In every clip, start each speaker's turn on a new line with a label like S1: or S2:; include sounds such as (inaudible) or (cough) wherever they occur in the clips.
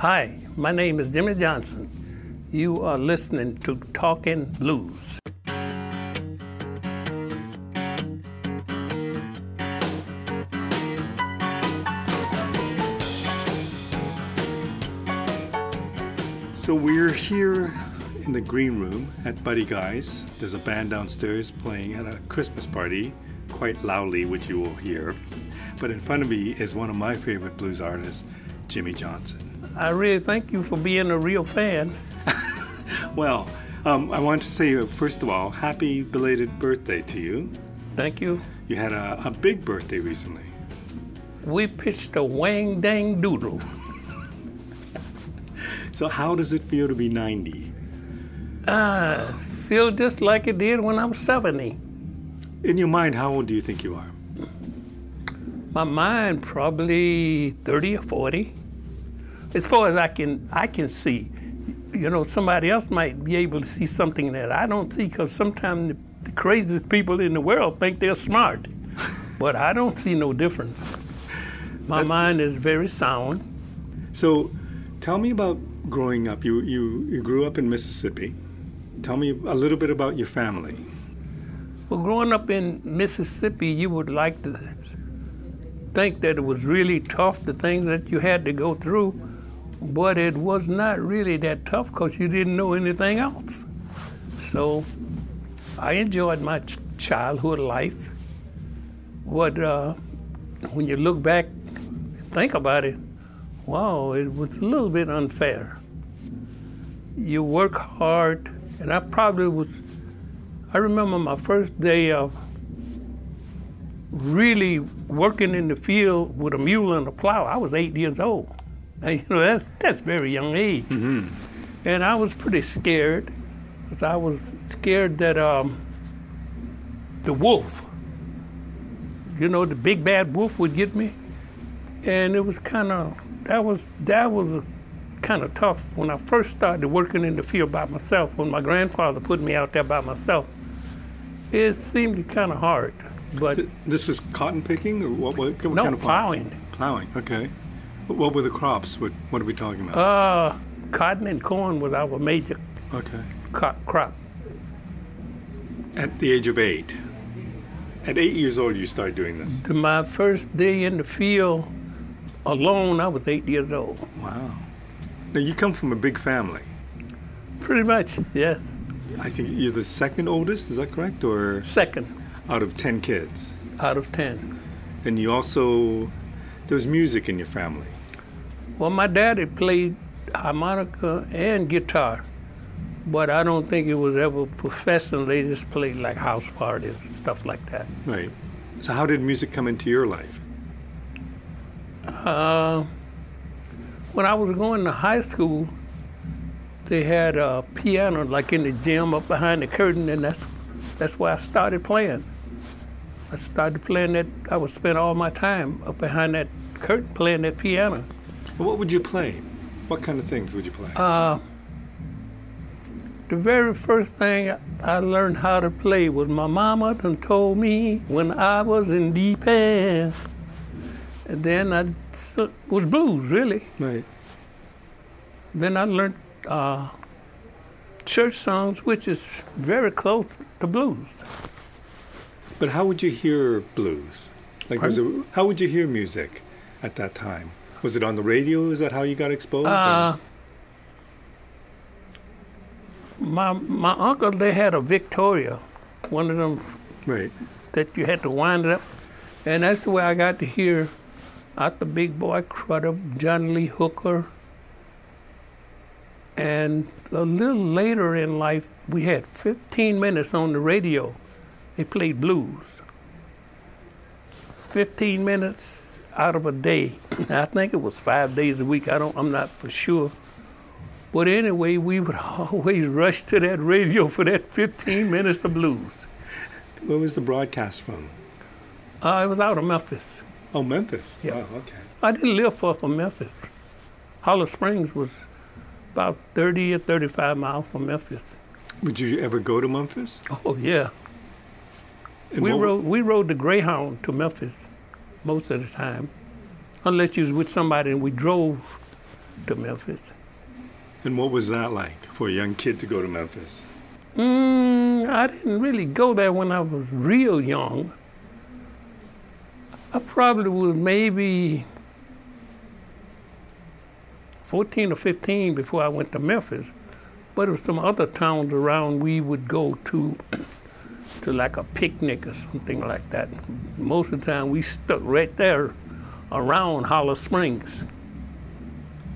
S1: Hi, my name is Jimmy Johnson. You are listening to Talking Blues.
S2: So we're here in the green room at Buddy Guy's. There's a band downstairs playing at a Christmas party, quite loudly, which you will hear. But in front of me is one of my favorite blues artists, Jimmy Johnson.
S1: I really thank you for being a real fan. (laughs)
S2: Well, um, I want to say, uh, first of all, happy belated birthday to you.
S1: Thank you.
S2: You had a, a big birthday recently.
S1: We pitched a wang dang doodle. (laughs)
S2: So, how does it feel to be 90?
S1: I feel just like it did when I was 70.
S2: In your mind, how old do you think you are?
S1: My mind probably 30 or 40. As far as I can I can see. You know, somebody else might be able to see something that I don't see because sometimes the, the craziest people in the world think they're smart. but I don't see no difference. My mind is very sound.
S2: So, tell me about growing up. You, you, you grew up in Mississippi. Tell me a little bit about your family.
S1: Well, growing up in Mississippi, you would like to think that it was really tough, the things that you had to go through, but it was not really that tough because you didn't know anything else. So I enjoyed my ch- childhood life. But uh, when you look back and think about it, wow, it was a little bit unfair. You work hard, and I probably was. I remember my first day of really working in the field with a mule and a plow. I was eight years old. (laughs) You know, that's that's very young age. And I was pretty scared, 'cause I was scared that um, the wolf, you know, the big bad wolf would get me. And it was kind of that was that was kind of tough when I first started working in the field by myself. When my grandfather put me out there by myself, it seemed kind of hard. But
S2: Th- This was cotton picking, or what, what, what
S1: no
S2: kind of
S1: plowing.
S2: Plowing, okay. What, were the crops? What, what are we talking about?
S1: Uh, cotton and corn was our major
S2: okay.
S1: co- crop.
S2: At the age of eight. At eight years old, you started doing this.
S1: To my first day in the field alone, I was eight years old.
S2: Wow. Now, you come from a big family.
S1: Pretty much, yes.
S2: I think you're the second oldest, is that correct? Or
S1: Second
S2: out of 10 kids?
S1: out of ten.
S2: And you also, there's music in your family.
S1: Well, my daddy played harmonica and guitar, but I don't think it was ever professional. They just played like house parties, and stuff like that.
S2: Right. So, how did music come into your life?
S1: Uh, when I was going to high school, they had a piano like in the gym up behind the curtain, and that's that's where I started playing. I started playing that. I would spend all my time up behind that curtain playing that piano.
S2: What would you play? What kind of things would you play?
S1: Uh, the very first thing I learned how to play was my mama done told me when I was in the past. And then I was blues really.
S2: right.
S1: Then I learned uh, church songs, which is very close to blues.
S2: But how would you hear blues? Like, was it, how would you hear music at that time? Was it on the radio? Is that how you got exposed?
S1: Uh, my my uncle, they had a Victrola, one of them
S2: right.
S1: that you had to wind it up. And that's the way I got to hear out the Big Boy Crudup, John Lee Hooker. And a little later in life, we had 15 minutes on the radio. They played blues. 15 minutes out of a day. I think it was five days a week. I don't. I'm not for sure. But anyway, we would (laughs) always rush to that radio for that 15 minutes of blues.
S2: Where was the broadcast from?
S1: Uh, it was out of Memphis.
S2: Oh, Memphis.
S1: Yeah.
S2: Wow, okay.
S1: I didn't live far from Memphis. Holly Springs was about 30 or 35 miles from Memphis.
S2: Would you ever go to Memphis?
S1: Oh yeah,
S2: And
S1: we rode we rode the Greyhound to Memphis most of the time, unless you was with somebody and we drove to Memphis.
S2: And what was that like for a young kid to go to Memphis?
S1: Mm, I didn't really go there when I was real young. I probably was maybe 14 or 15 before I went to Memphis. But it was some other towns around we would go to, to like a picnic or something like that. Most of the time we stuck right there around Holly Springs.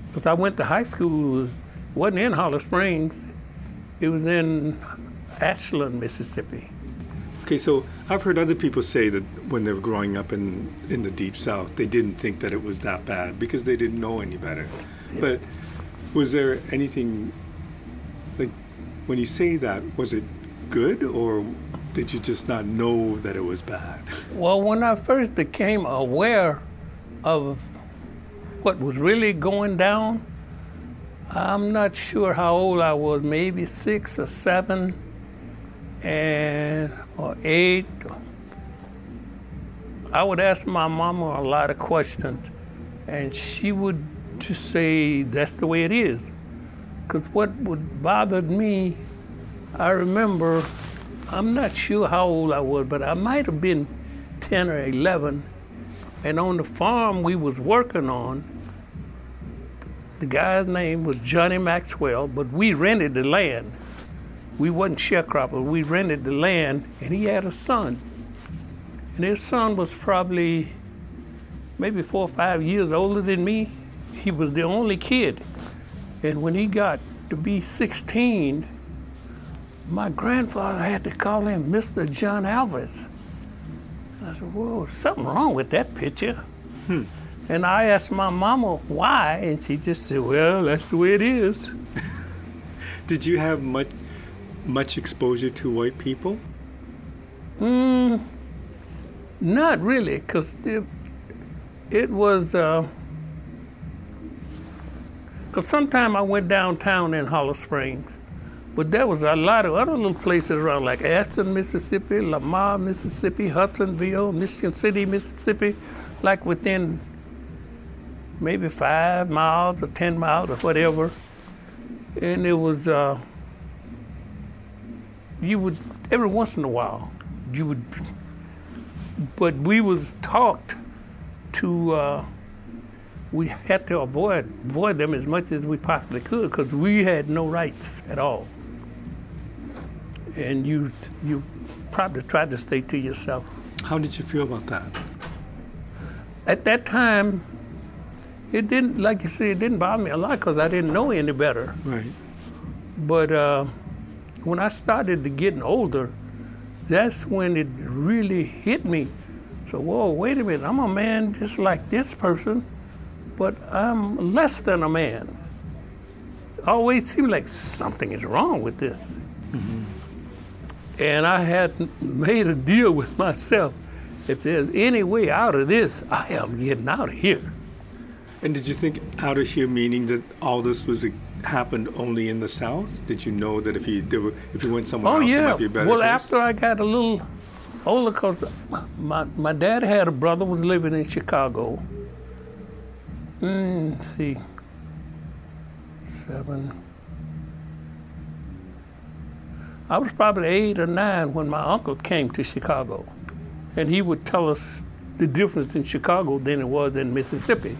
S1: Because I went to high school, it was, wasn't in Holly Springs, it was in Ashland, Mississippi.
S2: Okay, so I've heard other people say that when they were growing up in, in the deep south, they didn't think that it was that bad because they didn't know any better. Yeah. But was there anything like when you say that, was it good or did you just not know that it was bad? (laughs)
S1: Well, when I first became aware of what was really going down, I'm not sure how old I was, maybe six or seven and or eight. I would ask my mama a lot of questions, and she would just say, That's the way it is. Because what would bother me, I remember, I'm not sure how old I was, but I might have been 10 or 11. And on the farm we was working on, the guy's name was Johnny Maxwell, but we rented the land we wasn't sharecroppers. We rented the land, and he had a son. And his son was probably maybe four or five years older than me. He was the only kid. And when he got to be 16, my grandfather had to call him Mr. John Alvis. I said, whoa, something wrong with that picture. Hmm. And I asked my mama why, and she just said, well, that's the way it is. (laughs)
S2: Did you have much much exposure to white people?
S1: Mm, not really, because it, it was. Because uh, sometime I went downtown in Holly Springs, but there was a lot of other little places around, like Ashton, Mississippi, Lamar, Mississippi, Hudsonville, Michigan City, Mississippi, like within maybe five miles or ten miles or whatever. And it was. Uh, you would every once in a while you would but we was taught to uh, we had to avoid avoid them as much as we possibly could because we had no rights at all and you you probably tried to stay to yourself
S2: how did you feel about that
S1: at that time it didn't like you said it didn't bother me a lot because i didn't know any better
S2: right
S1: but uh, when I started getting older, that's when it really hit me. So, whoa, wait a minute, I'm a man just like this person, but I'm less than a man. Always seemed like something is wrong with this. Mm-hmm. And I had made a deal with myself. If there's any way out of this, I am getting out of here.
S2: And did you think out of here meaning that all this was a happened only in the South? Did you know that if you were, if you went somewhere
S1: oh,
S2: else,
S1: yeah.
S2: it might be a better
S1: well,
S2: place?
S1: after I got a little older, because my, my dad had a brother was living in Chicago. Mm, see, seven. I was probably eight or nine when my uncle came to Chicago, and he would tell us the difference in Chicago than it was in Mississippi.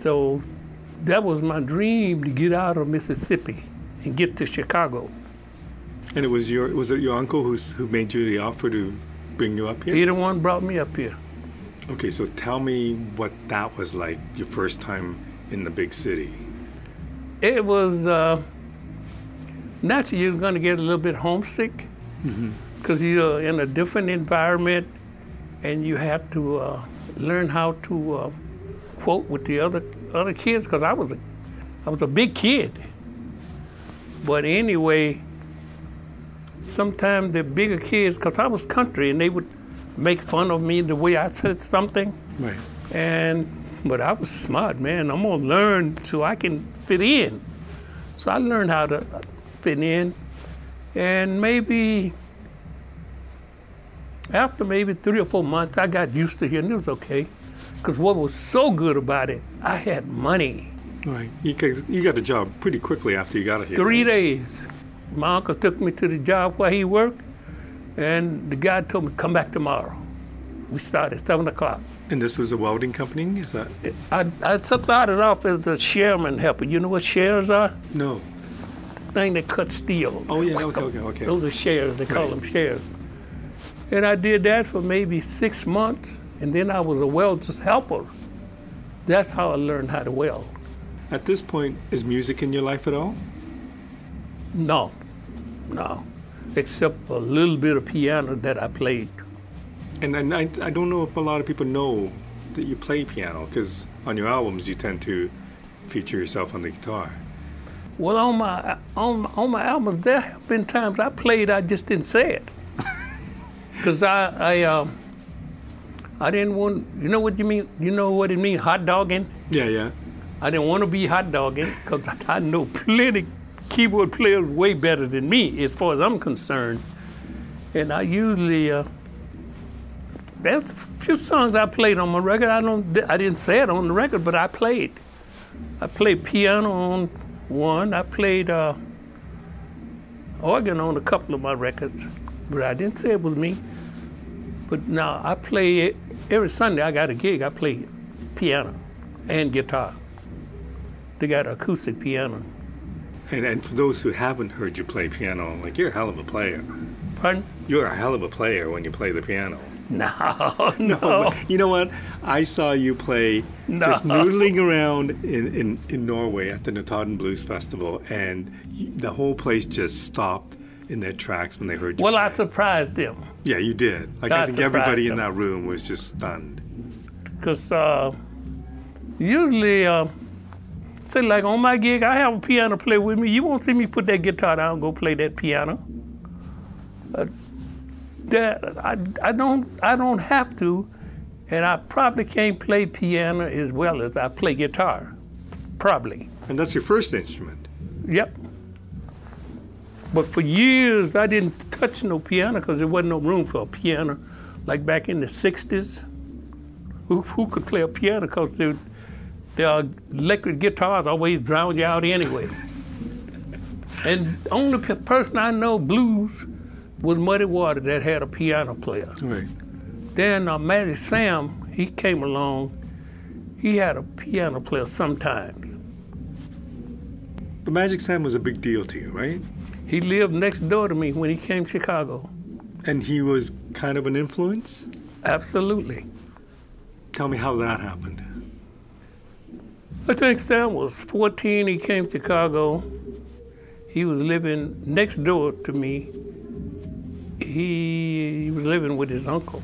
S1: So that was my dream to get out of Mississippi and get to Chicago.
S2: And it was your was it your uncle who's, who made you the offer to bring you up here?
S1: He the one brought me up here.
S2: Okay, so tell me what that was like your first time in the big city.
S1: It was uh, naturally you're going to get a little bit homesick because mm-hmm. you're in a different environment and you have to uh, learn how to uh, quote with the other other kids because I was a, I was a big kid. But anyway, sometimes the bigger kids, because I was country, and they would make fun of me the way I said something.
S2: Right.
S1: And but I was smart, man. I'm gonna learn so I can fit in. So I learned how to in, and maybe after maybe three or four months, I got used to and it was okay. Because what was so good about it, I had money.
S2: Right. You, you got a job pretty quickly after you got it here.
S1: Three days. My uncle took me to the job where he worked, and the guy told me, come back tomorrow. We started at 7 o'clock.
S2: And this was a welding company? Is that?
S1: I, I started off as a shareman helper. You know what shares are?
S2: No.
S1: Thing that cut steel.
S2: Oh, yeah, okay, okay, okay.
S1: Those are shares. They call
S2: Right.
S1: them shares. And I did that for maybe six months, and then I was a welder's helper. That's how I learned how to weld.
S2: At this point, is music in your life at all?
S1: No, no, except a little bit of piano that I played.
S2: And, and I, I don't know if a lot of people know that you play piano because on your albums you tend to feature yourself on the guitar.
S1: Well, on my on on my albums, there have been times I played, I just didn't say it, (laughs) because I I um I didn't want. You know what you mean? You know what it means? Hot dogging.
S2: Yeah, yeah.
S1: I didn't want to be hot dogging because (laughs) I know plenty keyboard players way better than me as far as I'm concerned. And I usually uh, there's a few songs I played on my record. I don't I didn't say it on the record, but I played. I played piano on one. I played uh, organ on a couple of my records, but I didn't say it was me. But now I play it every Sunday. I got a gig. I play piano and guitar. They got an acoustic piano.
S2: And, and for those who haven't heard you play piano, like you're a hell of a player.
S1: Pardon?
S2: You're a hell of a player when you play the piano. (laughs)
S1: No, no. (laughs)
S2: But you know what? I saw you play
S1: No.
S2: just noodling around in, in, in Norway at the Notodden Blues Festival, and the whole place just stopped in their tracks when they heard you.
S1: Well, I surprised them
S2: yeah, you did. Like I
S1: I
S2: think everybody in that room was just stunned.
S1: because uh, usually, uh, say like on my gig, I have a piano player with me. You won't see me put that guitar down and go play that piano. Uh, that I, I don't I don't have to, and I probably can't play piano as well as I play guitar, probably.
S2: And that's your first instrument.
S1: Yep. But for years, I didn't touch no piano because there wasn't no room for a piano. Like back in the 60s, who, who could play a piano because the electric guitars always drowned you out anyway. (laughs) and the only person I know blues was Muddy Water that had a piano player.
S2: Right.
S1: Then uh, Magic Sam, he came along. He had a piano player sometimes.
S2: But Magic Sam was a big deal to you, right?
S1: He lived next door to me when he came to Chicago.
S2: And he was kind of an influence?
S1: Absolutely.
S2: Tell me how that happened.
S1: I think Sam was 14. He came to Chicago. He was living next door to me. He, he was living with his uncle.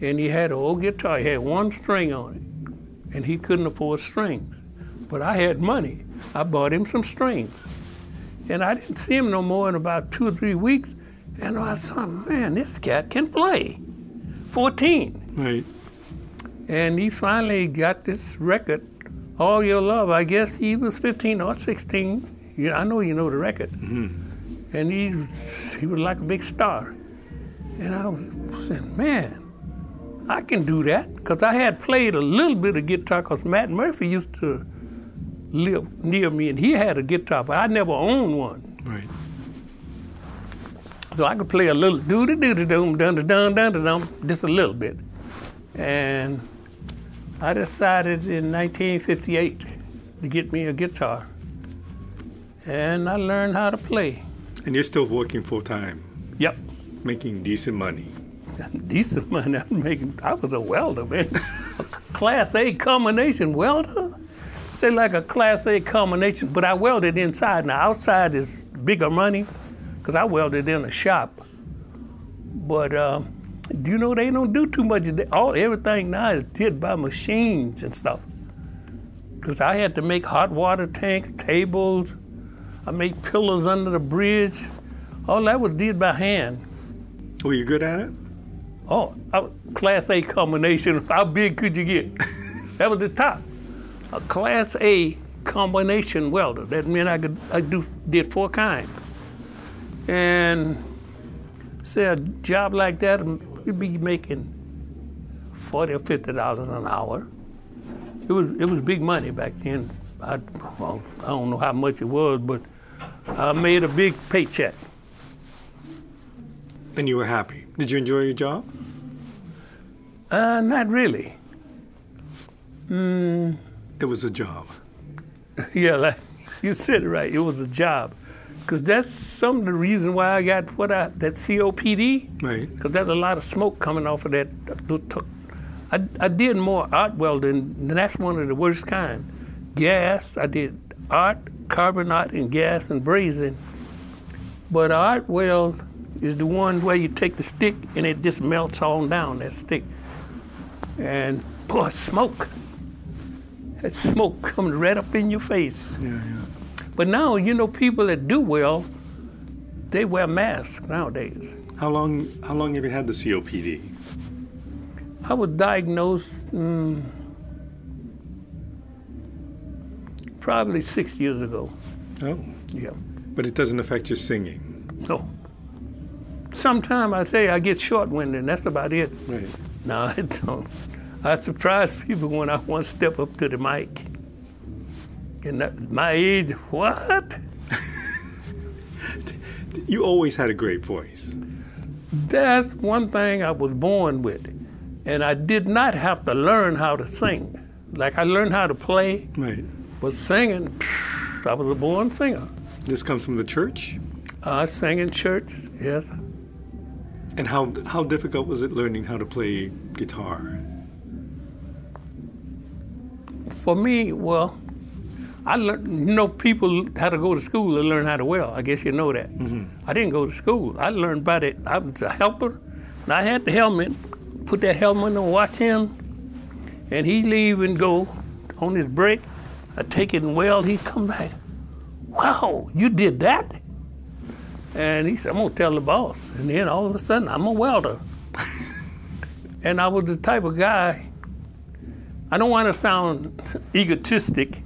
S1: And he had an old guitar. He had one string on it. And he couldn't afford strings. But I had money. I bought him some strings. And I didn't see him no more in about two or three weeks. And I saw, man, this cat can play. 14.
S2: Right.
S1: And he finally got this record, All Your Love. I guess he was 15 or 16. Yeah, I know you know the record. Mm-hmm. And he, was- he was like a big star. And I was saying, man, I can do that. Because I had played a little bit of guitar because Matt Murphy used to live near me and he had a guitar, but I never owned one.
S2: Right.
S1: So I could play a little doo doo doo doo dum dum dum dum dum just a little bit. And I decided in 1958 to get me a guitar. And I learned how to play.
S2: And you're still working full time,
S1: Yep.
S2: making decent money. (laughs)
S1: Decent money I was making. I was a welder, man. a (laughs) class A combination welder? Say like a class A combination, but I welded inside. Now outside is bigger money, because I welded in a shop. But uh, do you know they don't do too much? of that. All everything now is did by machines and stuff. Because I had to make hot water tanks, tables. I make pillars under the bridge. All that was did by hand.
S2: Were you good at it?
S1: Oh, I, class A combination. (laughs) How big could you get? (laughs) that was the top. A class A combination welder. That meant I could I do did four kinds. And say a job like that, um, you'd be making forty or fifty dollars an hour. It was it was big money back then. I well, I don't know how much it was, but I made a big paycheck.
S2: And you were happy. Did you enjoy your job?
S1: Uh, not really.
S2: It was a job. (laughs)
S1: Yeah, like you said it right. It was a job, cause that's some of the reason why I got what I that COPD.
S2: Right.
S1: Cause there's a lot of smoke coming off of that. I, I did more arc welding, and that's one of the worst kind. Gas. I did arc, carbon arc, and gas and brazing. But arc weld is the one where you take the stick and it just melts on down that stick. And boy, smoke. That smoke coming right up in your face.
S2: Yeah, yeah.
S1: But now, you know, people that do well, they wear masks nowadays.
S2: How long? How long have you had the COPD?
S1: I was diagnosed mm, probably six years ago.
S2: Oh,
S1: Yeah.
S2: but it doesn't affect your singing.
S1: No. Sometimes I say I get short-winded, and that's about it.
S2: Right.
S1: No, (laughs) it don't. I surprise people when I want to step up to the mic. And at my age, what? (laughs)
S2: You always had a great voice.
S1: That's one thing I was born with. And I did not have to learn how to sing. Like I learned how to play,
S2: Right.
S1: But singing, I was a born singer.
S2: This comes from the church.
S1: I sang in church, yes.
S2: And how how difficult was it learning how to play guitar?
S1: For me, well, I learned, you know, people had to go to school to learn how to weld. I guess you know that. Mm-hmm. I didn't go to school. I learned by it. I was a helper, and I had the helmet. Put that helmet on, watch him, and he leave and go on his break. I take it and weld. He come back. Wow, you did that? And he said, I'm gonna tell the boss. And then all of a sudden, I'm a welder. (laughs) and I was the type of guy. I don't want to sound egotistic,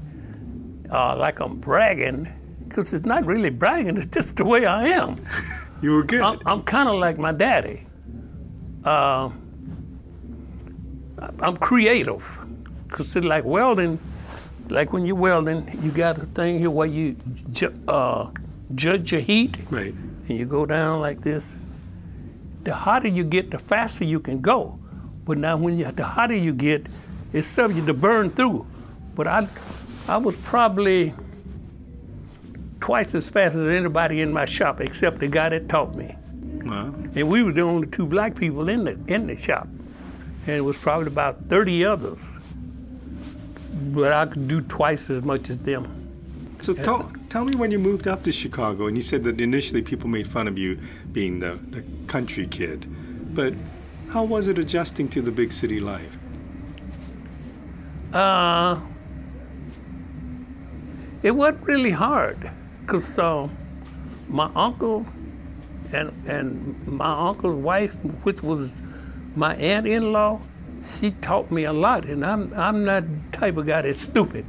S1: uh, like I'm bragging, because it's not really bragging. It's just the way I am. (laughs)
S2: You were good.
S1: I'm, I'm kind of like my daddy. Uh, I'm creative, because it's like welding. Like when you're welding, you got a thing here where you ju- uh, judge your heat,
S2: right.
S1: and you go down like this. The hotter you get, the faster you can go. But now, when you, the hotter you get, it's subject to burn through. But I, I was probably twice as fast as anybody in my shop, except the guy that taught me.
S2: Wow.
S1: And we were the only two black people in the in the shop, and it was probably about 30 others. But I could do twice as much as them.
S2: So tell, tell me when you moved up to Chicago, and you said that initially people made fun of you being the, the country kid. But how was it adjusting to the big city life?
S1: Uh, it wasn't really hard, cause uh, my uncle and and my uncle's wife, which was my aunt-in-law, she taught me a lot, and I'm I'm not the type of guy that's stupid,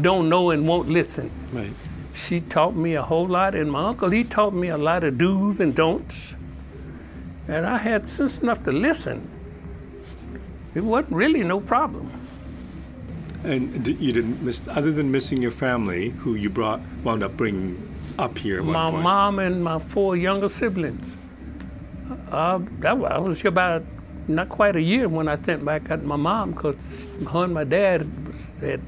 S1: don't know and won't listen.
S2: Right.
S1: She taught me a whole lot, and my uncle he taught me a lot of do's and don'ts, and I had sense enough to listen. It wasn't really no problem.
S2: And you didn't miss, other than missing your family, who you brought, wound up bringing up here
S1: my
S2: point.
S1: mom and my four younger siblings. Uh, that was, I was about not quite a year when I sent back at my mom because her and my dad had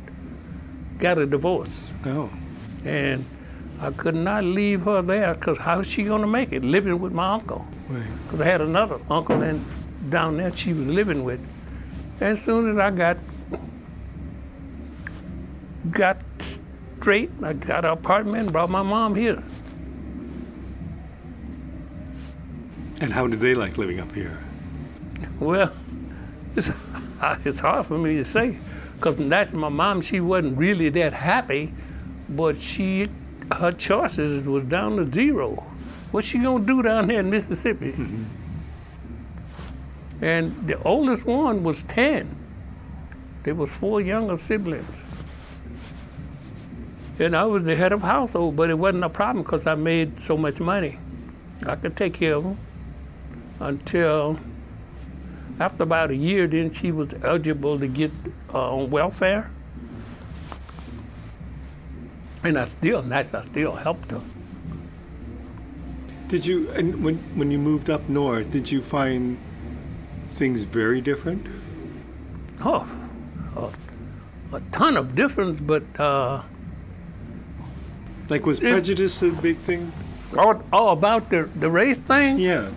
S1: got a divorce.
S2: Oh,
S1: And I could not leave her there because how's she going to make it living with my uncle?
S2: right.
S1: Because I had another uncle and down there she was living with. As soon as I got got straight, I got an apartment and brought my mom here.
S2: And how did they like living up here?
S1: Well, it's, (laughs) it's hard for me to say because that's my mom. She wasn't really that happy, but she her choices was down to zero. What's she gonna do down there in Mississippi? Mm-hmm. And the oldest one was ten. There was four younger siblings. And I was the head of household, but it wasn't a problem because I made so much money. I could take care of them until After about a year, then she was eligible to get uh, on welfare. And I still, nice, I still helped her.
S2: Did you, and when, when you moved up north, did you find things very different?
S1: Oh, a, a ton of difference, but uh,
S2: Like, was
S1: It-
S2: prejudice a big thing?
S1: all, all about the, the race thing,
S2: Yeah.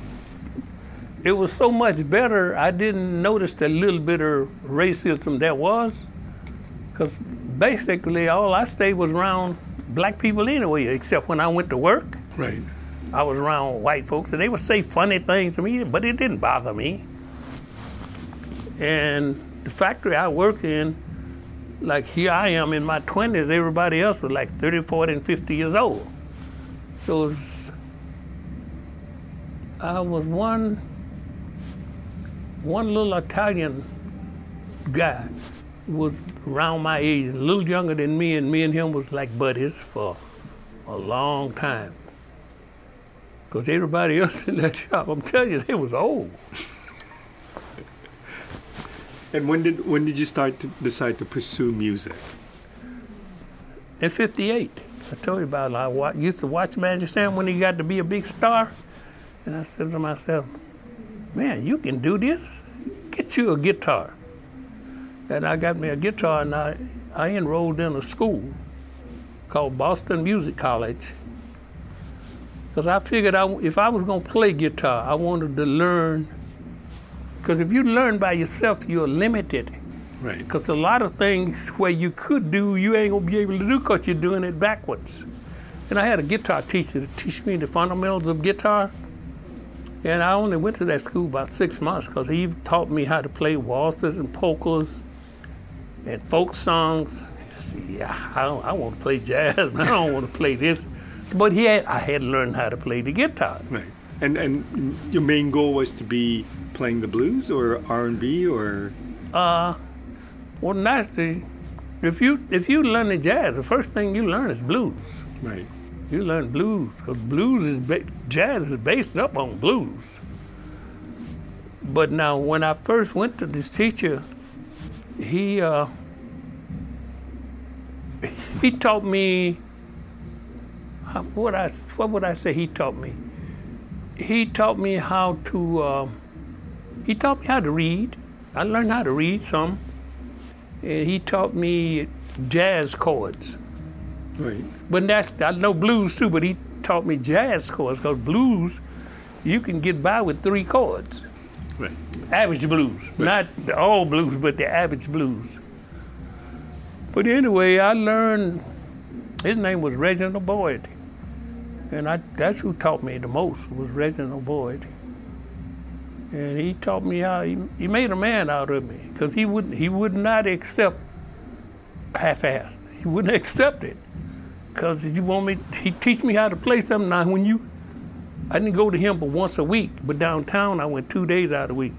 S1: It was so much better. I didn't notice the little bit of racism there was, because basically all I stayed was around black people anyway, except when I went to work.
S2: Right.
S1: I was around white folks, and they would say funny things to me, but it didn't bother me. And the factory I worked in, like here I am in my 20s, everybody else was like 30, 40, and 50 years old. So it was, I was one, one little Italian guy was around my age, a little younger than me, and me and him was like buddies for a long time. Because everybody (laughs) else in that shop, I'm telling you, they was old.
S2: And when did when did you start to decide to pursue music?
S1: In 58, I told you about it. I used to watch Magic Sam when he got to be a big star. And I said to myself, man, you can do this. Get you a guitar. And I got me a guitar and I, I enrolled in a school called Boston Music College. Because I figured I, if I was going to play guitar, I wanted to learn. Because if you learn by yourself, you're limited.
S2: Right.
S1: Because a lot of things where you could do, you ain't gonna be able to do because you're doing it backwards. And I had a guitar teacher to teach me the fundamentals of guitar. And I only went to that school about six months because he taught me how to play waltzes and polkas and folk songs. I yeah, I, don't- I want to play jazz, (laughs) but I don't want to play this. But he had, I had to learn how to play the guitar.
S2: Right. And and your main goal was to be playing the blues or R and B or Uh,
S1: Well, naturally, if you if you learn the jazz, the first thing you learn is blues.
S2: right.
S1: You learn blues because blues is ba- jazz is based up on blues. But now, when I first went to this teacher, he uh, he taught me. How, what I what would I say? He taught me. He taught me how to. Uh, he taught me how to read. I learned how to read some, and he taught me jazz chords.
S2: Right.
S1: But that's I know blues too, but he taught me jazz chords because blues, you can get by with three chords.
S2: Right.
S1: Average blues, not the all blues, but the average blues. But anyway, I learned. His name was Reginald Boyd, and I, that's who taught me the most was Reginald Boyd. And he taught me how he, he made a man out of me because he would he would not accept half-ass. He wouldn't (laughs) accept it because you want me. He teach me how to play something. Now when you, I didn't go to him but once a week, but downtown I went two days out of the week.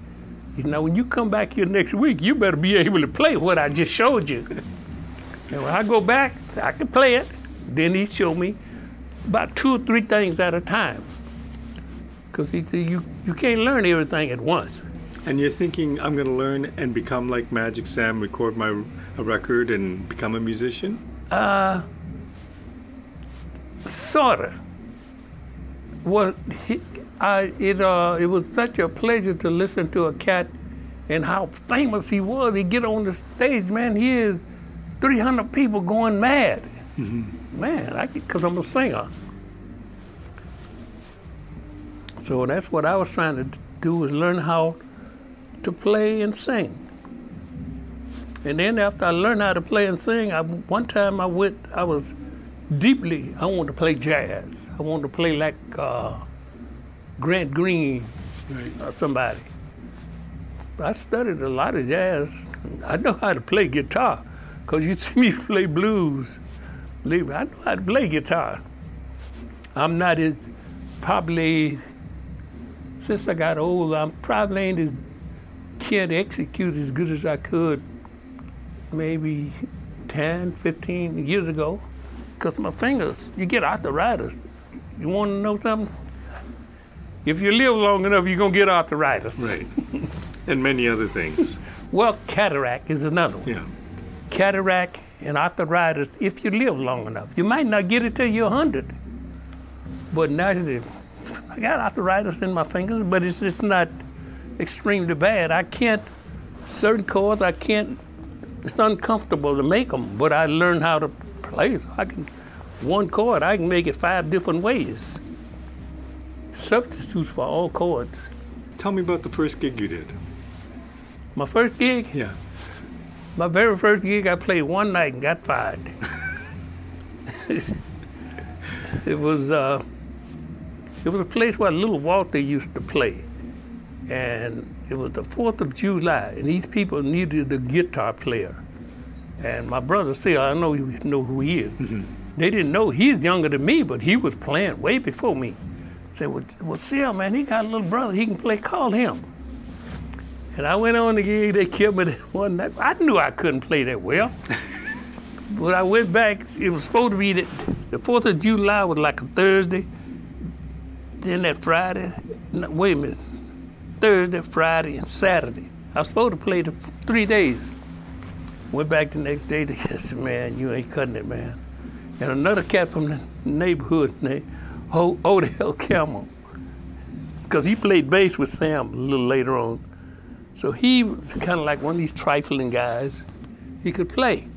S1: He said, now when you come back here next week, you better be (laughs) able to play what I just showed you. and when I go back, I can play it. Then he showed me about two or three things at a time. Because he said you you can't learn everything at once.
S2: And you're thinking I'm going to learn and become like Magic Sam, record my a record and become a musician?
S1: Uh, Sorta. Well, he, I, it, uh, it was such a pleasure to listen to a cat and how famous he was. He get on the stage, man, he is 300 people going mad. Man, I because I'm a singer. So that's what I was trying to do was learn how to play and sing. And then after I learned how to play and sing, I, one time I went, I was deeply, I wanted to play jazz. I wanted to play like uh, Grant Green or somebody. I studied a lot of jazz. I know how to play guitar because you (laughs) see me play blues. Believe me, I know how to play guitar. I'm not as probably, since I got old, I'm probably ain't as, can't execute as good as I could maybe 10, 15 years ago. Because my fingers, you get arthritis. You want to know something? If you live long enough, you're going to get arthritis.
S2: Right. and many other things. (laughs)
S1: Well, cataract is another one.
S2: Yeah.
S1: Cataract and arthritis, if you live long enough. You might not get it till you're 100. But now, I got arthritis in my fingers, but it's just not extremely bad. I can't, certain chords, I can't, it's uncomfortable to make them, but I learned how to play. So I can, one chord, I can make it five different ways. Substitutes for all chords.
S2: Tell me about the first gig you did.
S1: My first gig,
S2: Yeah.
S1: my very first gig, I played one night and got fired. (laughs) it was uh, it was a place where Little Walter used to play, and it was the Fourth of July, and these people needed a guitar player. And my brother said, "I know you know who he is." Mm-hmm. They didn't know he's younger than me, but he was playing way before me. Said, "Well, well, Syl, man, he got a little brother. He can play. Call him." And I went on the gig. They killed me that (laughs) one night. I knew I couldn't play that well. (laughs) When I went back, it was supposed to be that the Fourth of July was like a Thursday. Then that Friday, no, wait a minute, Thursday, Friday, and Saturday. I was supposed to play the three days. Went back the next day. (laughs) They said, "Man, you ain't cutting it, man." And another cat from the neighborhood named Odell (laughs) Campbell, because he played bass with Sam a little later on. So he was kind of like one of these trifling guys. He could play.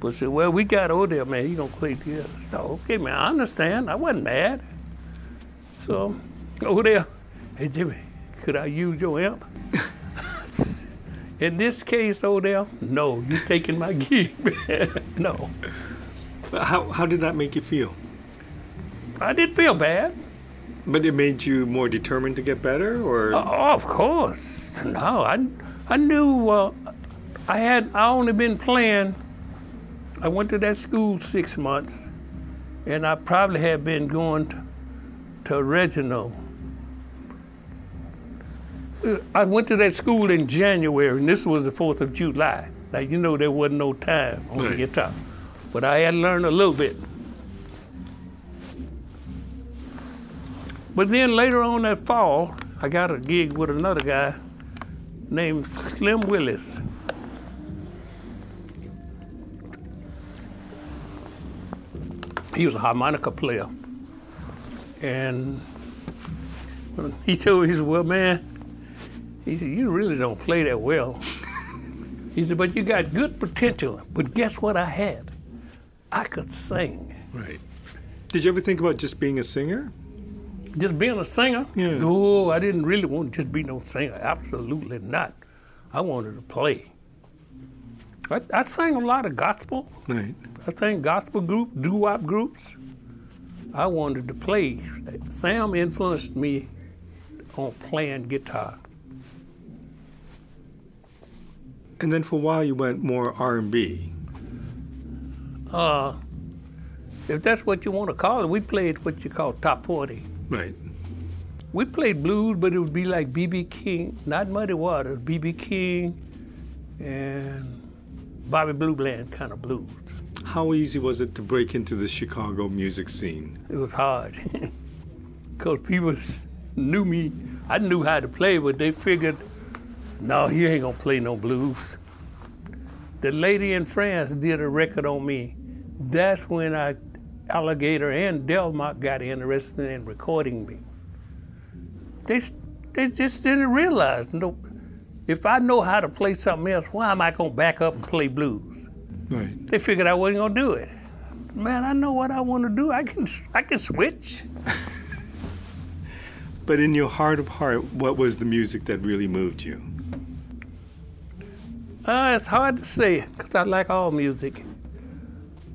S1: But said, well, we got Odell, man. He gonna play together. So okay, man. I understand. I wasn't mad. So Odell, hey Jimmy, could I use your amp? (laughs) In this case, Odell, no. You taking my (laughs) gig, man? no.
S2: How, how did that make you feel?
S1: I didn't feel bad.
S2: But it made you more determined to get better, or
S1: Oh, of course. No, I, I knew uh, I had I only been playing. I went to that school six months, and I probably had been going to, to Reginald. I went to that school in January, and this was the Fourth of July. Now you know there wasn't no time on the guitar, but I had learned a little bit. But then later on that fall, I got a gig with another guy named Slim Willis. He was a harmonica player. And he told me, he said, Well, man, he said, You really don't play that well. (laughs) he said, But you got good potential. But guess what I had? I could sing.
S2: right? Did you ever think about just being a singer?
S1: Just being a singer?
S2: Yeah.
S1: No, I didn't really want to just be no singer. Absolutely not. I wanted to play. I, I sang a lot of gospel.
S2: Right.
S1: I sang gospel group, doo-wop groups. I wanted to play. Sam influenced me on playing guitar.
S2: And then for a while you went more R and B.
S1: Uh, if that's what you want to call it, we played what you call top 40.
S2: Right.
S1: We played blues, but it would be like B.B. King, not Muddy Waters, B.B. King and Bobby Blue Bland kind of blues.
S2: How easy was it to break into the Chicago music scene?
S1: It was hard (laughs) because people knew me. I knew how to play, but they figured, no, you ain't gonna play no blues. The lady in France did a record on me. That's when I, Alligator and Delmark got interested in recording me. They, they just didn't realize, no, if I know how to play something else, why am I gonna back up and play blues?
S2: Right.
S1: They figured I wasn't gonna do it. Man, I know what I want to do. I can I can switch. (laughs)
S2: But in your heart of heart, what was the music that really moved you?
S1: Uh, it's hard to say because I like all music,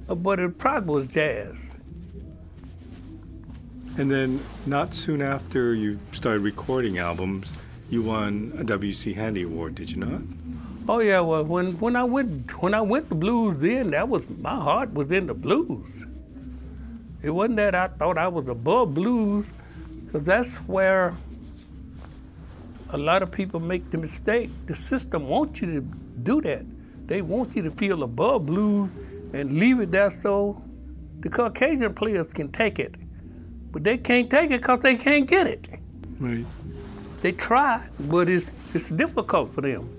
S1: Uh, but it probably was jazz.
S2: And then, not soon after you started recording albums, you won a W.C. Handy Award, did you not?
S1: Oh yeah, well when when I went when I went to blues, then that was my heart was in the blues. It wasn't that I thought I was above blues, because that's where a lot of people make the mistake. The system wants you to do that. They want you to feel above blues and leave it there so the Caucasian players can take it. But they can't take it because they can't get it.
S2: Right.
S1: they try, but it's it's difficult for them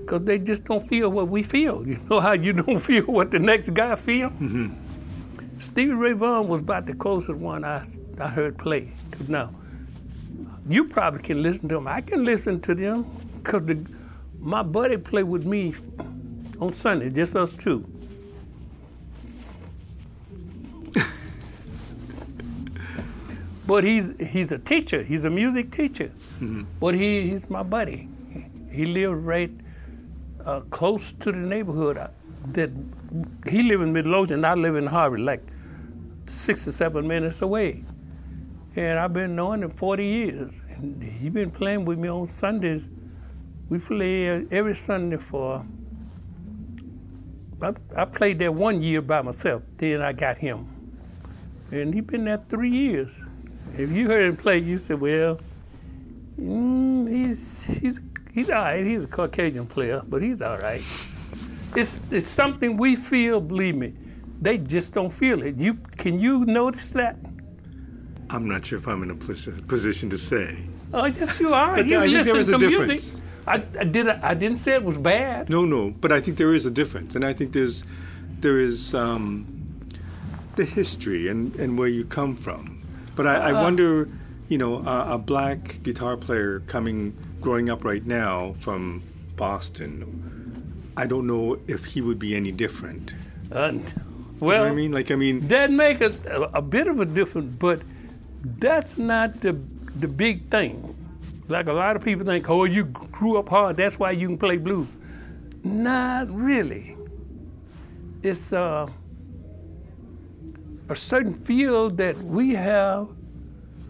S1: because they just don't feel what we feel. You know how you (laughs) don't feel what the next guy feel.
S2: Mm-hmm.
S1: Stevie Ray Vaughan was about the closest one I I heard play. Cause now you probably can listen to them. I can listen to them because the, my buddy played with me on Sunday, just us two. (laughs) but he's he's a teacher. He's a music teacher. But he, he's my buddy. He lived right uh, close to the neighborhood. uh, That he live in Midlothian. I live in Harvey, like six or seven minutes away. And I've been knowing him 40 years. And he been playing with me on Sundays. We play every Sunday for. I, I played there one year by myself. Then I got him, and he been there three years. If you heard him play, you said, "Well, mm, he's he's he's all right. He's a Caucasian player, but he's all right." It's it's something we feel. Believe me, they just don't feel it. You can you notice that?
S2: I'm not sure if I'm in a position to say.
S1: Oh, yes, you are.
S2: But
S1: you
S2: I think there
S1: listen
S2: a
S1: to
S2: difference.
S1: Music. I, I did. I didn't say it was bad.
S2: No, no, but I think there is a difference, and I think there's there is um, the history and, and where you come from. But I, I wonder, you know, a, a black guitar player coming growing up right now from Boston. I don't know if he would be any different.
S1: Uh,
S2: Do you
S1: well,
S2: know I mean? Like, I mean,
S1: that make a, a, a bit of a difference, but that's not the the big thing. Like a lot of people think, oh, you grew up hard, that's why you can play blues. Not really. It's uh, a certain feel that we have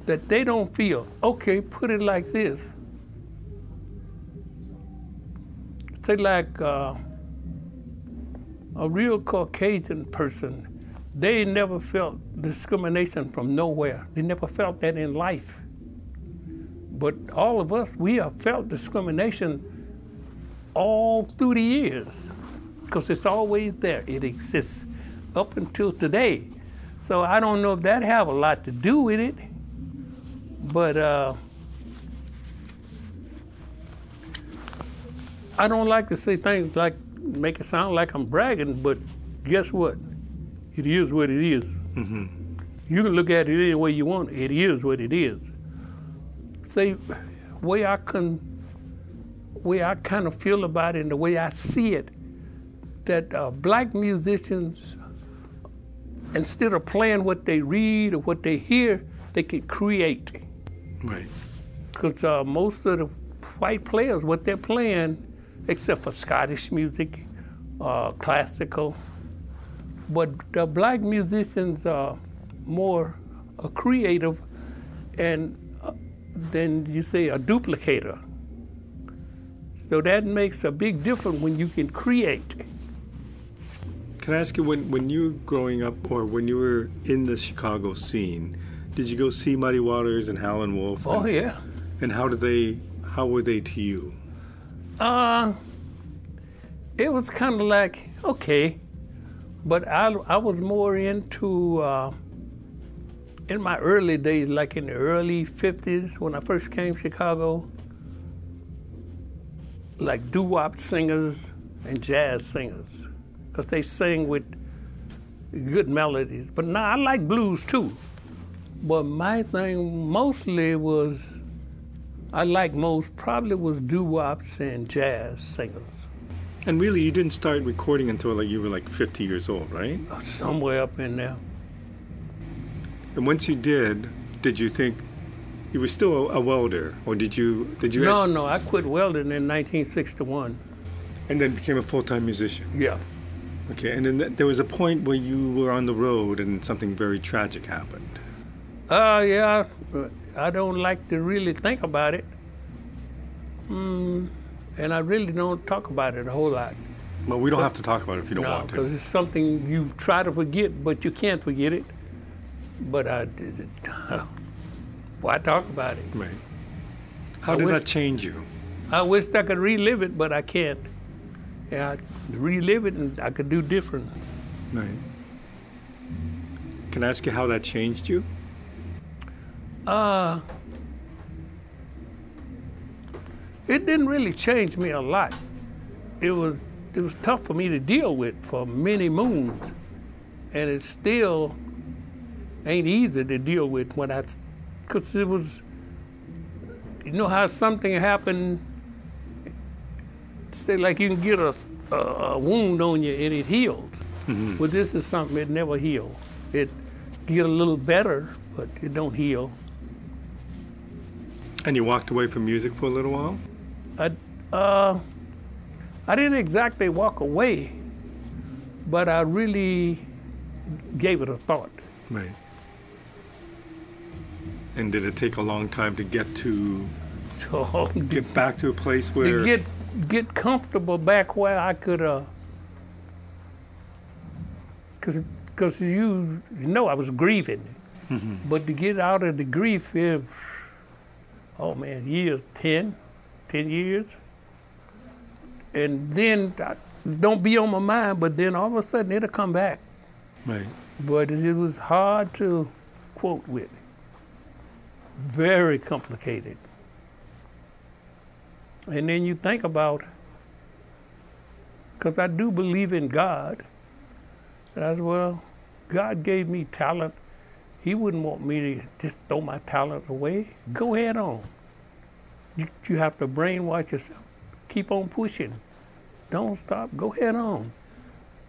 S1: that they don't feel. Okay, put it like this. Say like uh, a real Caucasian person, they never felt discrimination from nowhere. They never felt that in life. But all of us, we have felt discrimination all through the years because it's always there. It exists up until today. So I don't know if that have a lot to do with it, but uh, I don't like to say things like make it sound like I'm bragging, but guess what? It is what it is. You can look at it any way you want. It is what it is. Say, way I can, way I kind of feel about it, and the way I see it, that uh, black musicians, instead of playing what they read or what they hear, they can create.
S2: right.
S1: Because uh, most of the white players, what they're playing, except for Scottish music, uh, classical, but the black musicians are more uh, creative and then you say a duplicator. So that makes a big difference when you can create.
S2: Can I ask you when when you were growing up or when you were in the Chicago scene, did you go see Muddy Waters and Howlin' Wolf?
S1: Oh yeah.
S2: And how did they? How were they to you?
S1: Uh, it was kind of like okay, but I I was more into uh, in my early days, like in the early '50s when I first came to Chicago, like doo wop singers and jazz singers, because they sing with good melodies. But now I like blues too. But my thing mostly was I like most probably was doo wops and jazz singers.
S2: And really, you didn't start recording until like you were like 50 years old, right?
S1: somewhere up in there.
S2: And once you did, did you think you were still a, a welder, or did you did you
S1: No, no, I quit welding in 1961.
S2: and then became a full time musician?
S1: Yeah.
S2: Okay, and then th- there was a point where you were on the road and something very tragic happened.
S1: Uh, yeah, I don't like to really think about it. Mm, and I really don't talk about it a whole lot.
S2: Well, we don't have to talk about it if you don't
S1: no,
S2: want to.
S1: because it's something you try to forget, but you can't forget it. But I did it. (laughs) Why talk about it?
S2: Right. How
S1: I
S2: did
S1: wish-
S2: that change you?
S1: I wish I could relive it, but I can't. Yeah, I relive it and I could do different.
S2: Right. Can I ask you how that changed you?
S1: Uh, it didn't really change me a lot. It was it was tough for me to deal with for many moons, and it's still ain't easy to deal with when I, because it was, you know how something happened, say like you can get a, a, wound on you and it heals.
S2: Mm-hmm.
S1: Well, this is something that never heals. It get a little better, but it don't heal.
S2: And you walked away from music for a little while?
S1: I, uh, I didn't exactly walk away, but I really gave it a thought.
S2: Right. And did it take a long time to get to (laughs)
S1: So
S2: get back to a place where
S1: to get get comfortable back where I could uh cause, cause you you know I was grieving. But to get out of the grief is oh man, years 10, 10 years. And then I, don't be on my mind, but then all of a sudden it'll come back.
S2: right.
S1: But it was hard to quote with. Very complicated. And then you think about, because I do believe in God, as well, God gave me talent. He wouldn't want me to just throw my talent away. Mm-hmm. Go ahead on. You, you have to brainwash yourself. Keep on pushing. Don't stop. Go ahead on.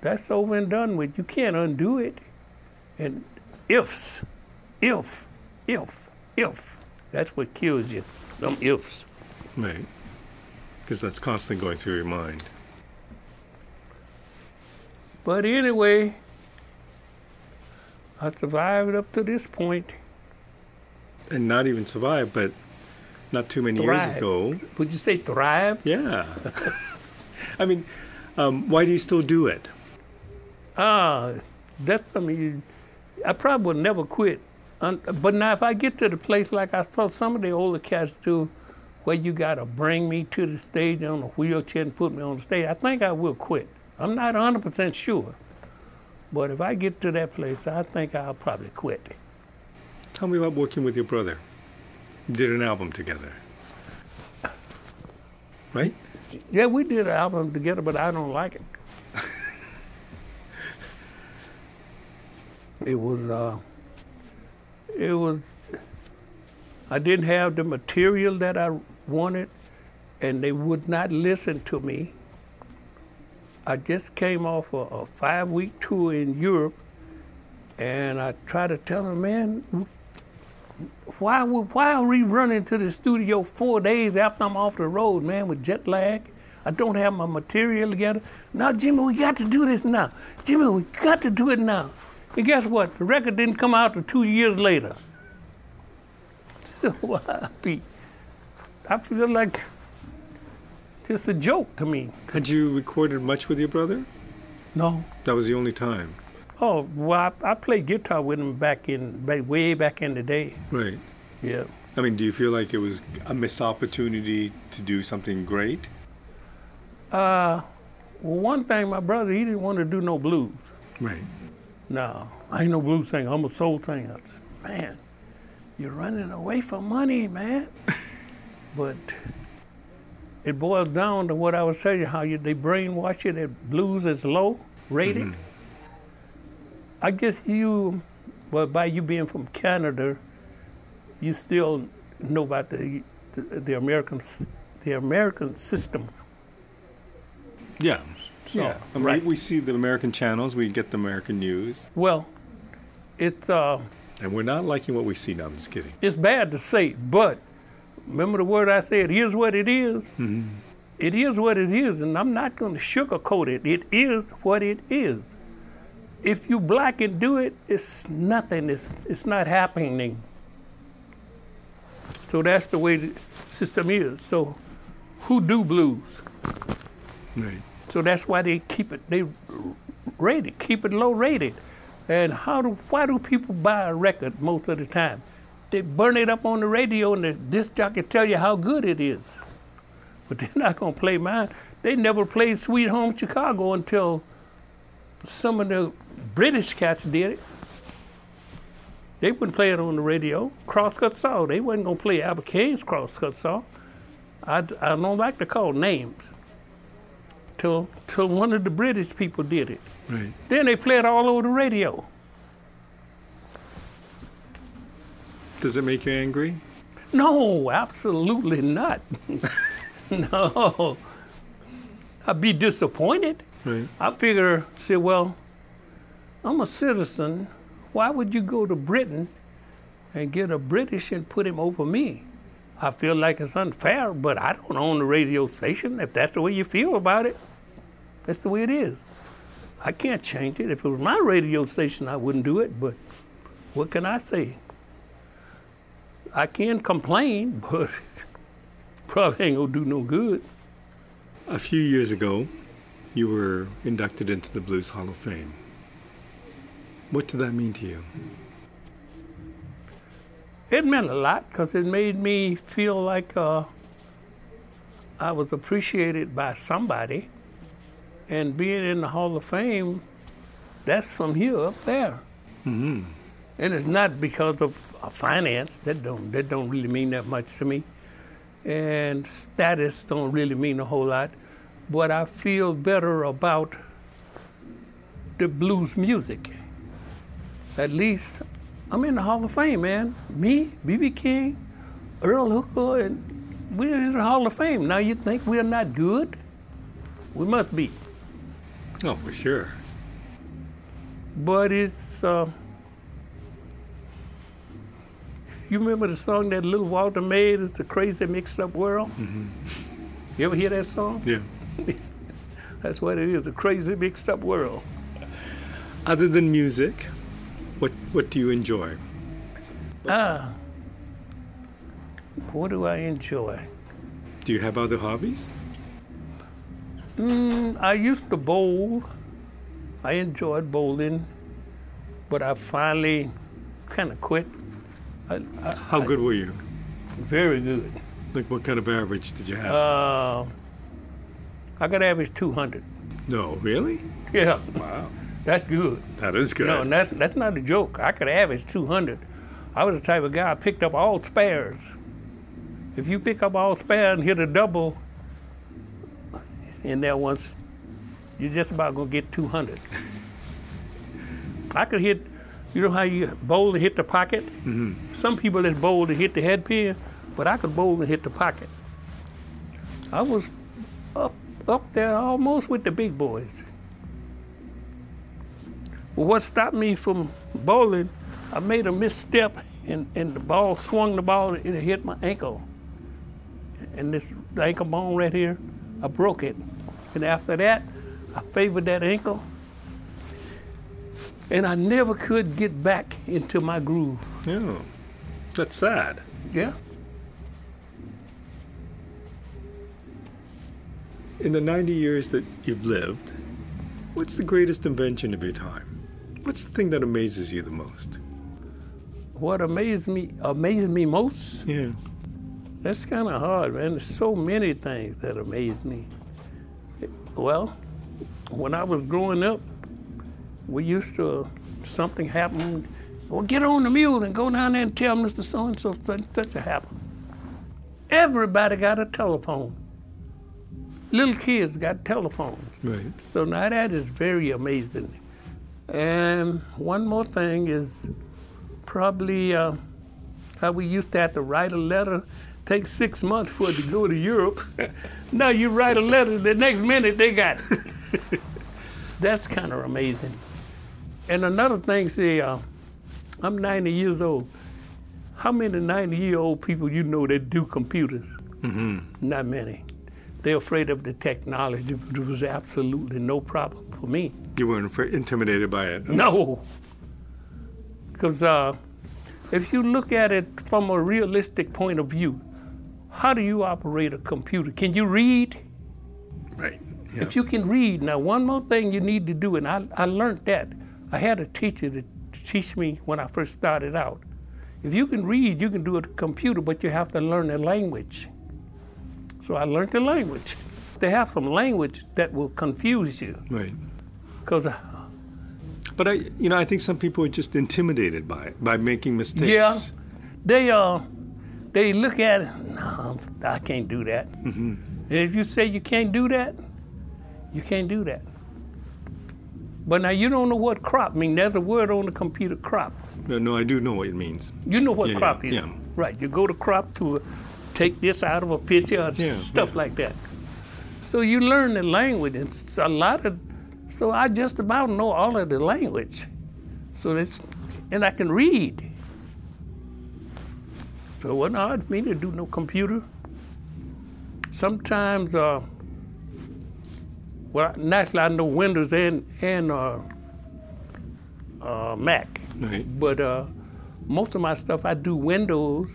S1: That's over and done with. You can't undo it. And ifs, if, if, if. That's what kills you. Them ifs.
S2: Right. Because that's constantly going through your mind.
S1: But anyway, I survived up to this point.
S2: And not even survive, but not too many years
S1: Thrive.
S2: ago.
S1: Would you say thrive?
S2: Yeah. (laughs) I mean, um, why do you still do it?
S1: Ah, that's something you, I probably will never quit. But now, if I get to the place like I saw some of the older cats do, where you got to bring me to the stage on a wheelchair and put me on the stage, I think I will quit. I'm not 100% sure. But if I get to that place, I think I'll probably quit.
S2: Tell me about working with your brother. You did an album together. Right?
S1: Yeah, we did an album together, but I don't like it. (laughs) it was, uh, it was, I didn't have the material that I wanted, and they would not listen to me. I just came off a, a five week tour in Europe, and I tried to tell them, man, why why are we running to the studio four days after I'm off the road, man, with jet lag? I don't have my material together. Now, Jimmy, we got to do this now. Jimmy, we got to do it now. And guess what? The record didn't come out till two years later. (laughs) So I be, I feel like it's a joke to me.
S2: Had you recorded much with your brother?
S1: No.
S2: That was the only time.
S1: Oh, well, I, I played guitar with him back in, back, way back in the day.
S2: Right.
S1: Yeah.
S2: I mean, do you feel like it was a missed opportunity to do something great?
S1: Uh, well, one thing, my brother, he didn't want to do no blues.
S2: Right.
S1: No, I ain't no blues singer. I'm a soul singer. Said, man, you're running away from money, man. (laughs) but it boils down to what I was telling you, how you, they brainwash you that blues is low rated. Mm-hmm. I guess you, well, by you being from Canada, you still know about the the, the American the American system.
S2: Yeah. Yeah. I mean,
S1: right.
S2: we see the American channels, we get the American news,
S1: Well, it's. Uh,
S2: and we're not liking what we see. No, I'm just kidding.
S1: it's bad to say, but remember the word I said, it is what it is. It is what it is, and I'm not going to sugarcoat it. It is what it is. If you black and do it, it's nothing. It's, it's not happening. So that's the way the system is. So who do blues?
S2: Right.
S1: So that's why they keep it they rate it, keep it low rated. And how do why do people buy a record most of the time? They burn it up on the radio and the disc jockey tell you how good it is. But (laughs) they're not gonna play mine. They never played Sweet Home Chicago until some of the British cats did it. They wouldn't play it on the radio. Crosscut Saw, they wasn't gonna play Albert King's Crosscut Saw. I, I don't like to call names. Till, till one of the British people did it.
S2: Right.
S1: Then they play it all over the radio.
S2: Does it make you angry?
S1: No, absolutely not. (laughs) no. I'd be disappointed.
S2: Right.
S1: I figure, say, well, I'm a citizen. Why would you go to Britain and get a British and put him over me? I feel like it's unfair, but I don't own the radio station. If that's the way you feel about it, that's the way it is. I can't change it. If it was my radio station, I wouldn't do it, but what can I say? I can complain, (laughs) but probably ain't gonna do no good.
S2: A few years ago, you were inducted into the Blues Hall of Fame. What did that mean to you?
S1: It meant a lot because it made me feel like uh, I was appreciated by somebody. And being in the Hall of Fame, that's from here up there.
S2: Mm-hmm.
S1: And it's not because of uh, finance. That don't that don't really mean that much to me. And status don't really mean a whole lot. But I feel better about the blues music. At least I'm in the Hall of Fame, man. Me, B.B. King, Earl Hooker, and we're in the Hall of Fame. Now you think we're not good? We must be.
S2: Oh, for sure.
S1: But it's. Uh, you remember the song that Little Walter made? It's a crazy mixed up world. You ever hear that song?
S2: Yeah. (laughs)
S1: That's what it is—a crazy mixed up world.
S2: Other than music, what what do you enjoy?
S1: Ah, what do I enjoy?
S2: Do you have other hobbies?
S1: Mm, I used to bowl. I enjoyed bowling, but I finally kind of quit. I, I,
S2: How good were you?
S1: very good.
S2: Like what kind of average did you have?
S1: Uh, I got average 200.
S2: no, really?
S1: Yeah,
S2: Wow. (laughs)
S1: that's good.
S2: That is good.
S1: No, that, that's not a joke. I could average 200. I was the type of guy I picked up all spares. If you pick up all spares and hit a double in there once, you're just about gonna get 200. I could hit, you know how you bowl to hit the pocket? Mm-hmm. Some people that bowl to hit the head pin, but I could bowl and hit the pocket. I was up up there almost with the big boys. Well, what stopped me from bowling, I made a misstep and, and the ball swung the ball and it hit my ankle. And this ankle bone right here, I broke it. And after that, I favored that ankle. And I never could get back into my groove.
S2: Yeah. That's sad.
S1: Yeah.
S2: In the 90 years that you've lived, what's the greatest invention of your time? What's the thing that amazes you the most?
S1: What amazed me amazed me most
S2: Yeah.
S1: That's kind of hard, man. There's so many things that amaze me. Well, when I was growing up, we used to, something happened, well, get on the mule and go down there and tell Mr. So-and-so such and such a happened. Everybody got a telephone. Little kids got telephones.
S2: Right.
S1: So now that is very amazing. And one more thing is probably uh, how we used to have to write a letter, take six months for it to go to Europe. now you write a letter, the next minute they got it. (laughs) That's kind of amazing. And another thing, see, uh, I'm 90 years old. How many 90 year old people you know that do computers? Mm-hmm. Not many. They're afraid of the technology, it was absolutely no problem for me.
S2: You weren't intimidated by it.
S1: No. Because uh, if you look at it from a realistic point of view, how do you operate a computer? Can you read?
S2: Right. Yeah.
S1: If you can read, now one more thing you need to do, and I, I learned that. I had a teacher to teach me when I first started out. If you can read, you can do a computer, but you have to learn the language. So I learned the language. They have some language that will confuse you.
S2: Right.
S1: Because
S2: But I, you know, I think some people are just intimidated by it, by making mistakes.
S1: Yeah, they uh, they look at it, no, I can't do that.
S2: Mm-hmm.
S1: If you say you can't do that, you can't do that. But now you don't know what crop means. There's a word on the computer, crop.
S2: No, no, I do know what it means.
S1: You know what
S2: Yeah,
S1: crop
S2: yeah,
S1: is.
S2: yeah.
S1: Right. You go to crop to uh, take this out of a picture or stuff like that. So you learn the language and it's a lot of so I just about know all of the language. So it's and I can read. So it wasn't hard for me to do no computer. Sometimes uh well naturally I know Windows and and uh, uh, Mac.
S2: Right.
S1: But uh, most of my stuff I do Windows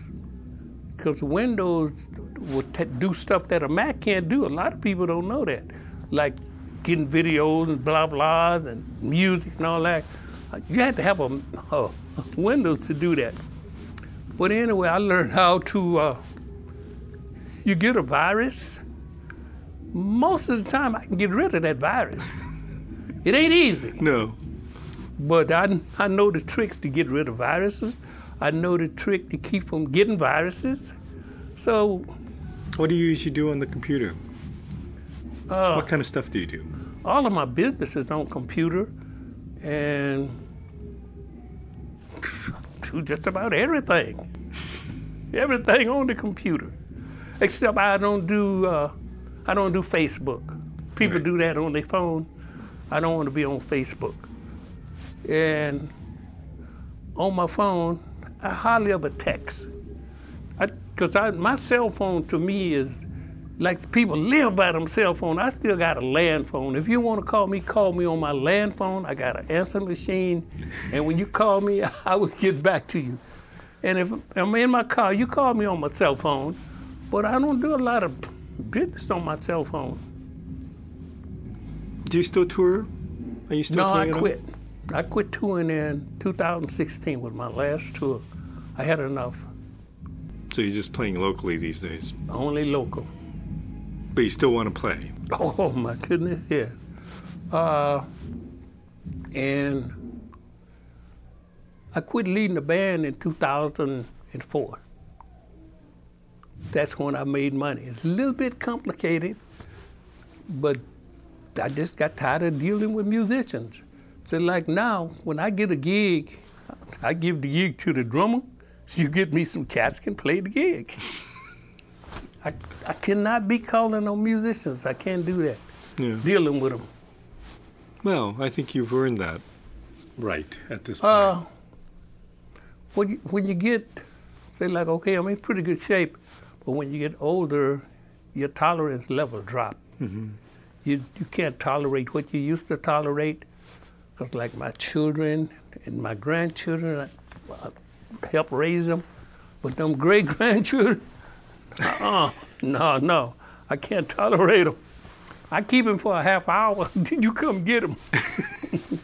S1: because Windows will t- do stuff that a Mac can't do. A lot of people don't know that, like getting videos and blah blahs and music and all that. You had to have a, a Windows to do that. But anyway, I learned how to. Uh, you get a virus. Most of the time, I can get rid of that virus. it ain't easy.
S2: No.
S1: But I, I know the tricks to get rid of viruses. I know the trick to keep from getting viruses. So,
S2: What do you usually do on the computer?
S1: uh,
S2: What kind of stuff do you do?
S1: all of my business is on computer and do just about everything. Everything on the computer. Except I don't do uh, I don't do Facebook. People
S2: Right.
S1: do that on their phone. I don't want to be on Facebook. And on my phone, I hardly ever text. Because I, my cell phone to me is like people live by them cell phone. I still got a land phone. If you want to call me, call me on my land phone. I got an answer machine, and when you call me, (laughs) I will get back to you. And if I'm in my car, you call me on my cell phone, but I don't do a lot of business on my cell phone.
S2: Do you still tour? Are you still
S1: no,
S2: touring
S1: I quit. I quit touring in 2016 was my last tour. I had enough.
S2: So you're just playing locally these days.
S1: Only local.
S2: But you still want to play. (laughs)
S1: Oh my goodness, yeah. Uh, and I quit leading the band in 2004. That's when I made money. It's a little bit complicated, but I just got tired of dealing with musicians. So like now, when I get a gig, I give the gig to the drummer. So you get me some cats can play the gig. (laughs) I, I cannot be calling on musicians. I can't do that.
S2: Yeah.
S1: Dealing with them.
S2: Well, I think you've earned that right at this point.
S1: Uh, when you, when you get, say like, okay, I'm in pretty good shape, but when you get older, your tolerance level drop.
S2: Mm-hmm.
S1: You you can't tolerate what you used to tolerate, because like my children and my grandchildren, I, I help raise them, but them great grandchildren, uh, no, no, I can't tolerate them. I keep them for a half hour. (laughs) Did you come get them. (laughs)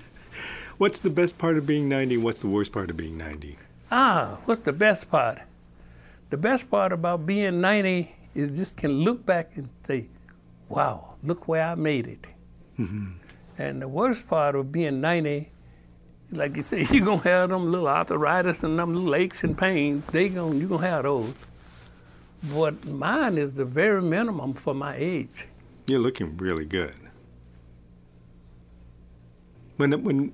S2: What's the best part of being 90? What's the worst part of being 90?
S1: Ah, what's the best part? The best part about being 90 is just can look back and say, wow, look where I made it. And the worst part of being 90, like you say, (laughs) you're going to have them little arthritis and them little aches and pains. They gonna, you're going to have those. But mine is the very minimum for my age.
S2: You're looking really good. When when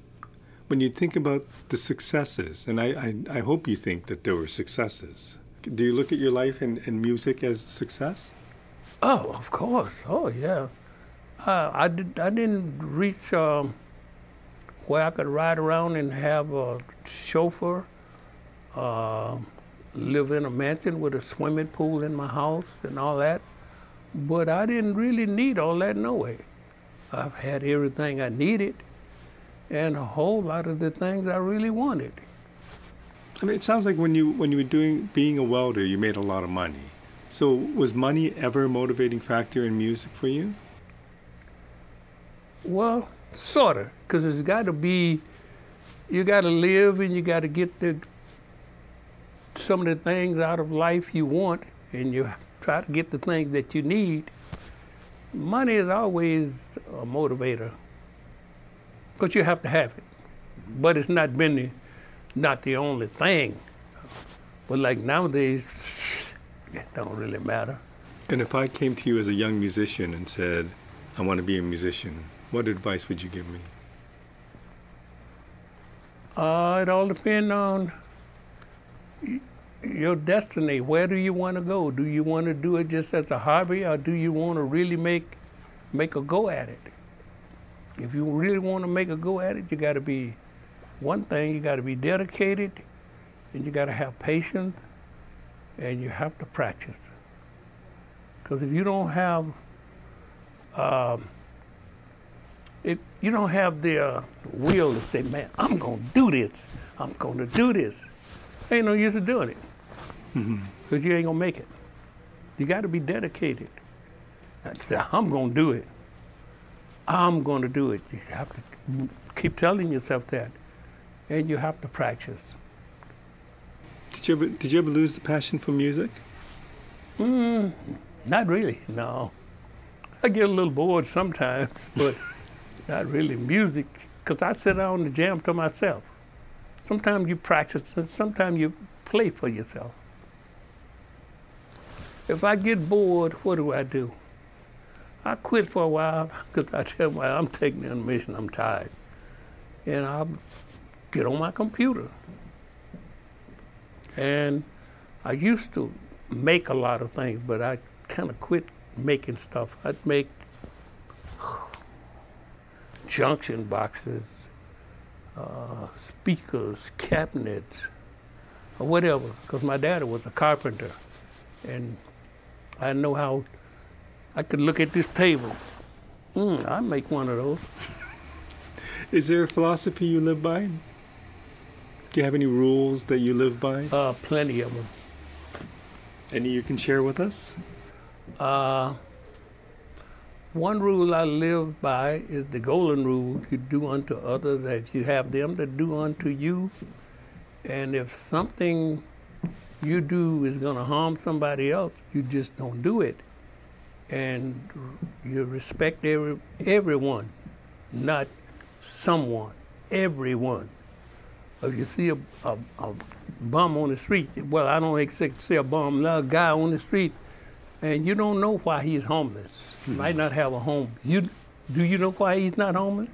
S2: when you think about the successes, and I, I, I hope you think that there were successes. Do you look at your life and, and music as success?
S1: Oh, of course. Oh, yeah. Uh, I did. I didn't reach um, where I could ride around and have a chauffeur, uh, live in a mansion with a swimming pool in my house and all that. But I didn't really need all that no way. I've had everything I needed, and a whole lot of the things I really wanted.
S2: I mean, it sounds like when you when you were doing being a welder, you made a lot of money. So was money ever a motivating factor in music for you?
S1: Well, sort of, because it's got to be, you got to live and you got to get the some of the things out of life you want, and you try to get the things that you need. Money is always a motivator, because you have to have it, but it's not been the, not the only thing. But like nowadays, (laughs) it don't really matter.
S2: And if I came to you as a young musician and said, I want to be a musician, what advice would you give me?
S1: Uh, it all depends on your destiny. Where do you want to go? Do you want to do it just as a hobby, or do you want to really make make a go at it? If you really want to make a go at it, you got to be one thing. You got to be dedicated, and you got to have patience, and you have to practice. Because if you don't have um, if you don't have the uh, will to say, man, I'm going to do this, I'm going to do this, ain't no use of doing it. Because mm-hmm. you ain't going to make it. You got to be dedicated. I'm going to do it. I'm going to do it. You have to keep telling yourself that. And you have to practice.
S2: Did you ever, did you ever lose the passion for music?
S1: Mm, not really, no. I get a little bored sometimes, (laughs) but not really music, because I sit down and jam to myself. Sometimes you practice, and sometimes you play for yourself. If I get bored, what do I do? I quit for a while because I tell my I'm taking the mission, I'm tired. And I'll get on my computer. And I used to make a lot of things, but I kind of quit making stuff. I'd make junction boxes, uh, speakers, cabinets, or whatever, because my daddy was a carpenter. And I know how I could look at this table. Mm, I make one of those. (laughs)
S2: Is there a philosophy you live by? Do you have any rules that you live by?
S1: Uh, plenty of them.
S2: Any you can share with us?
S1: Uh, one rule I live by is the golden rule you do unto others as you have them to do unto you. And if something you do is going to harm somebody else, you just don't do it. And you respect every, everyone, not someone, everyone. If you see a, a, a bum on the street, well, I don't expect to see a bum, a guy on the street, and you don't know why he's homeless. He might not have a home. You do you know why he's not homeless?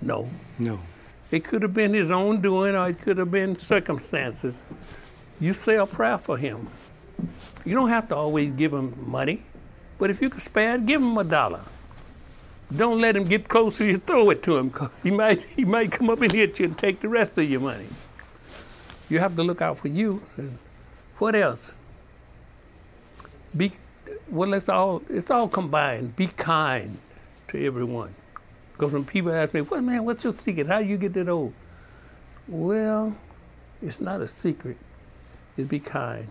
S1: No.
S2: No.
S1: It could have been his own doing, or it could have been circumstances. You say a prayer for him. You don't have to always give him money, but if you can spare give him a dollar. Don't let him get close to you. Throw it to him. He might (laughs) he might come up and hit you and take the rest of your money. You have to look out for you. What else? Be well, it's all it's all combined. Be kind to everyone. Because when people ask me, "What man? What's your secret? How you get that old?" Well, it's not a secret. It's be kind.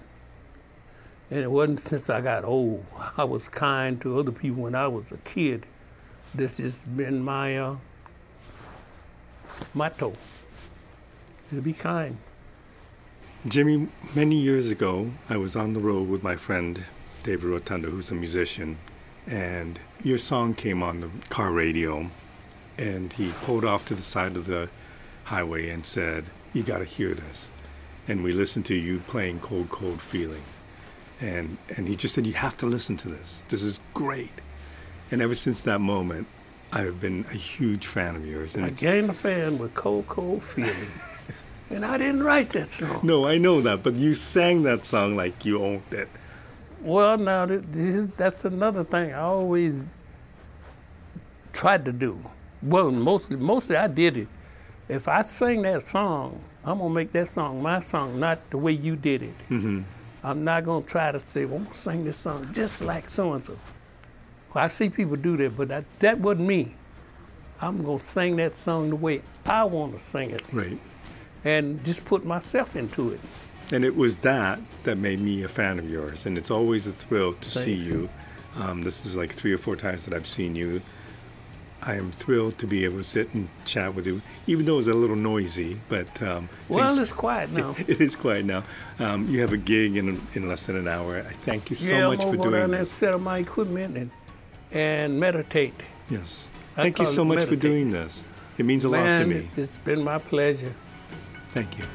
S1: And it wasn't since I got old. (laughs) I was kind to other people when I was a kid. This has been my uh, motto. To be kind.
S2: Jimmy, many years ago, I was on the road with my friend David Rotundo, who's a musician, and your song came on the car radio, and he pulled off to the side of the highway and said, "You got to hear this." And we listened to you playing "Cold, Cold Feeling," and and he just said, "You have to listen to this. This is great." And ever since that moment, I've been a huge fan of yours.
S1: And I gained a fan with "Cold, Cold Feeling." (laughs) and I didn't write that song.
S2: No, I know that, but you sang that song like you owned it.
S1: Well, now this, that's another thing I always tried to do. Well, mostly, mostly I did it. If I sing that song, I'm gonna make that song my song, not the way you did it. Mm-hmm. I'm not gonna try to say, well, I'm gonna sing this song just like so and so. I see people do that, but that, that wasn't me. I'm gonna sing that song the way I want to sing it.
S2: Right.
S1: And just put myself into it.
S2: And it was that that made me a fan of yours. And it's always a thrill to Thanks. see you. Um, this is like three or four times that I've seen you. I am thrilled to be able to sit and chat with you, even though it's a little noisy. But um,
S1: well, it's quiet now. (laughs)
S2: it is quiet now. Um, you have a gig in, in less than an hour. I thank you so
S1: yeah,
S2: much
S1: I'm
S2: for doing
S1: down
S2: this.
S1: set up my equipment and and meditate.
S2: Yes, thank you so much meditate. for doing this. It means a
S1: Man,
S2: lot to me.
S1: It's been my pleasure.
S2: Thank you.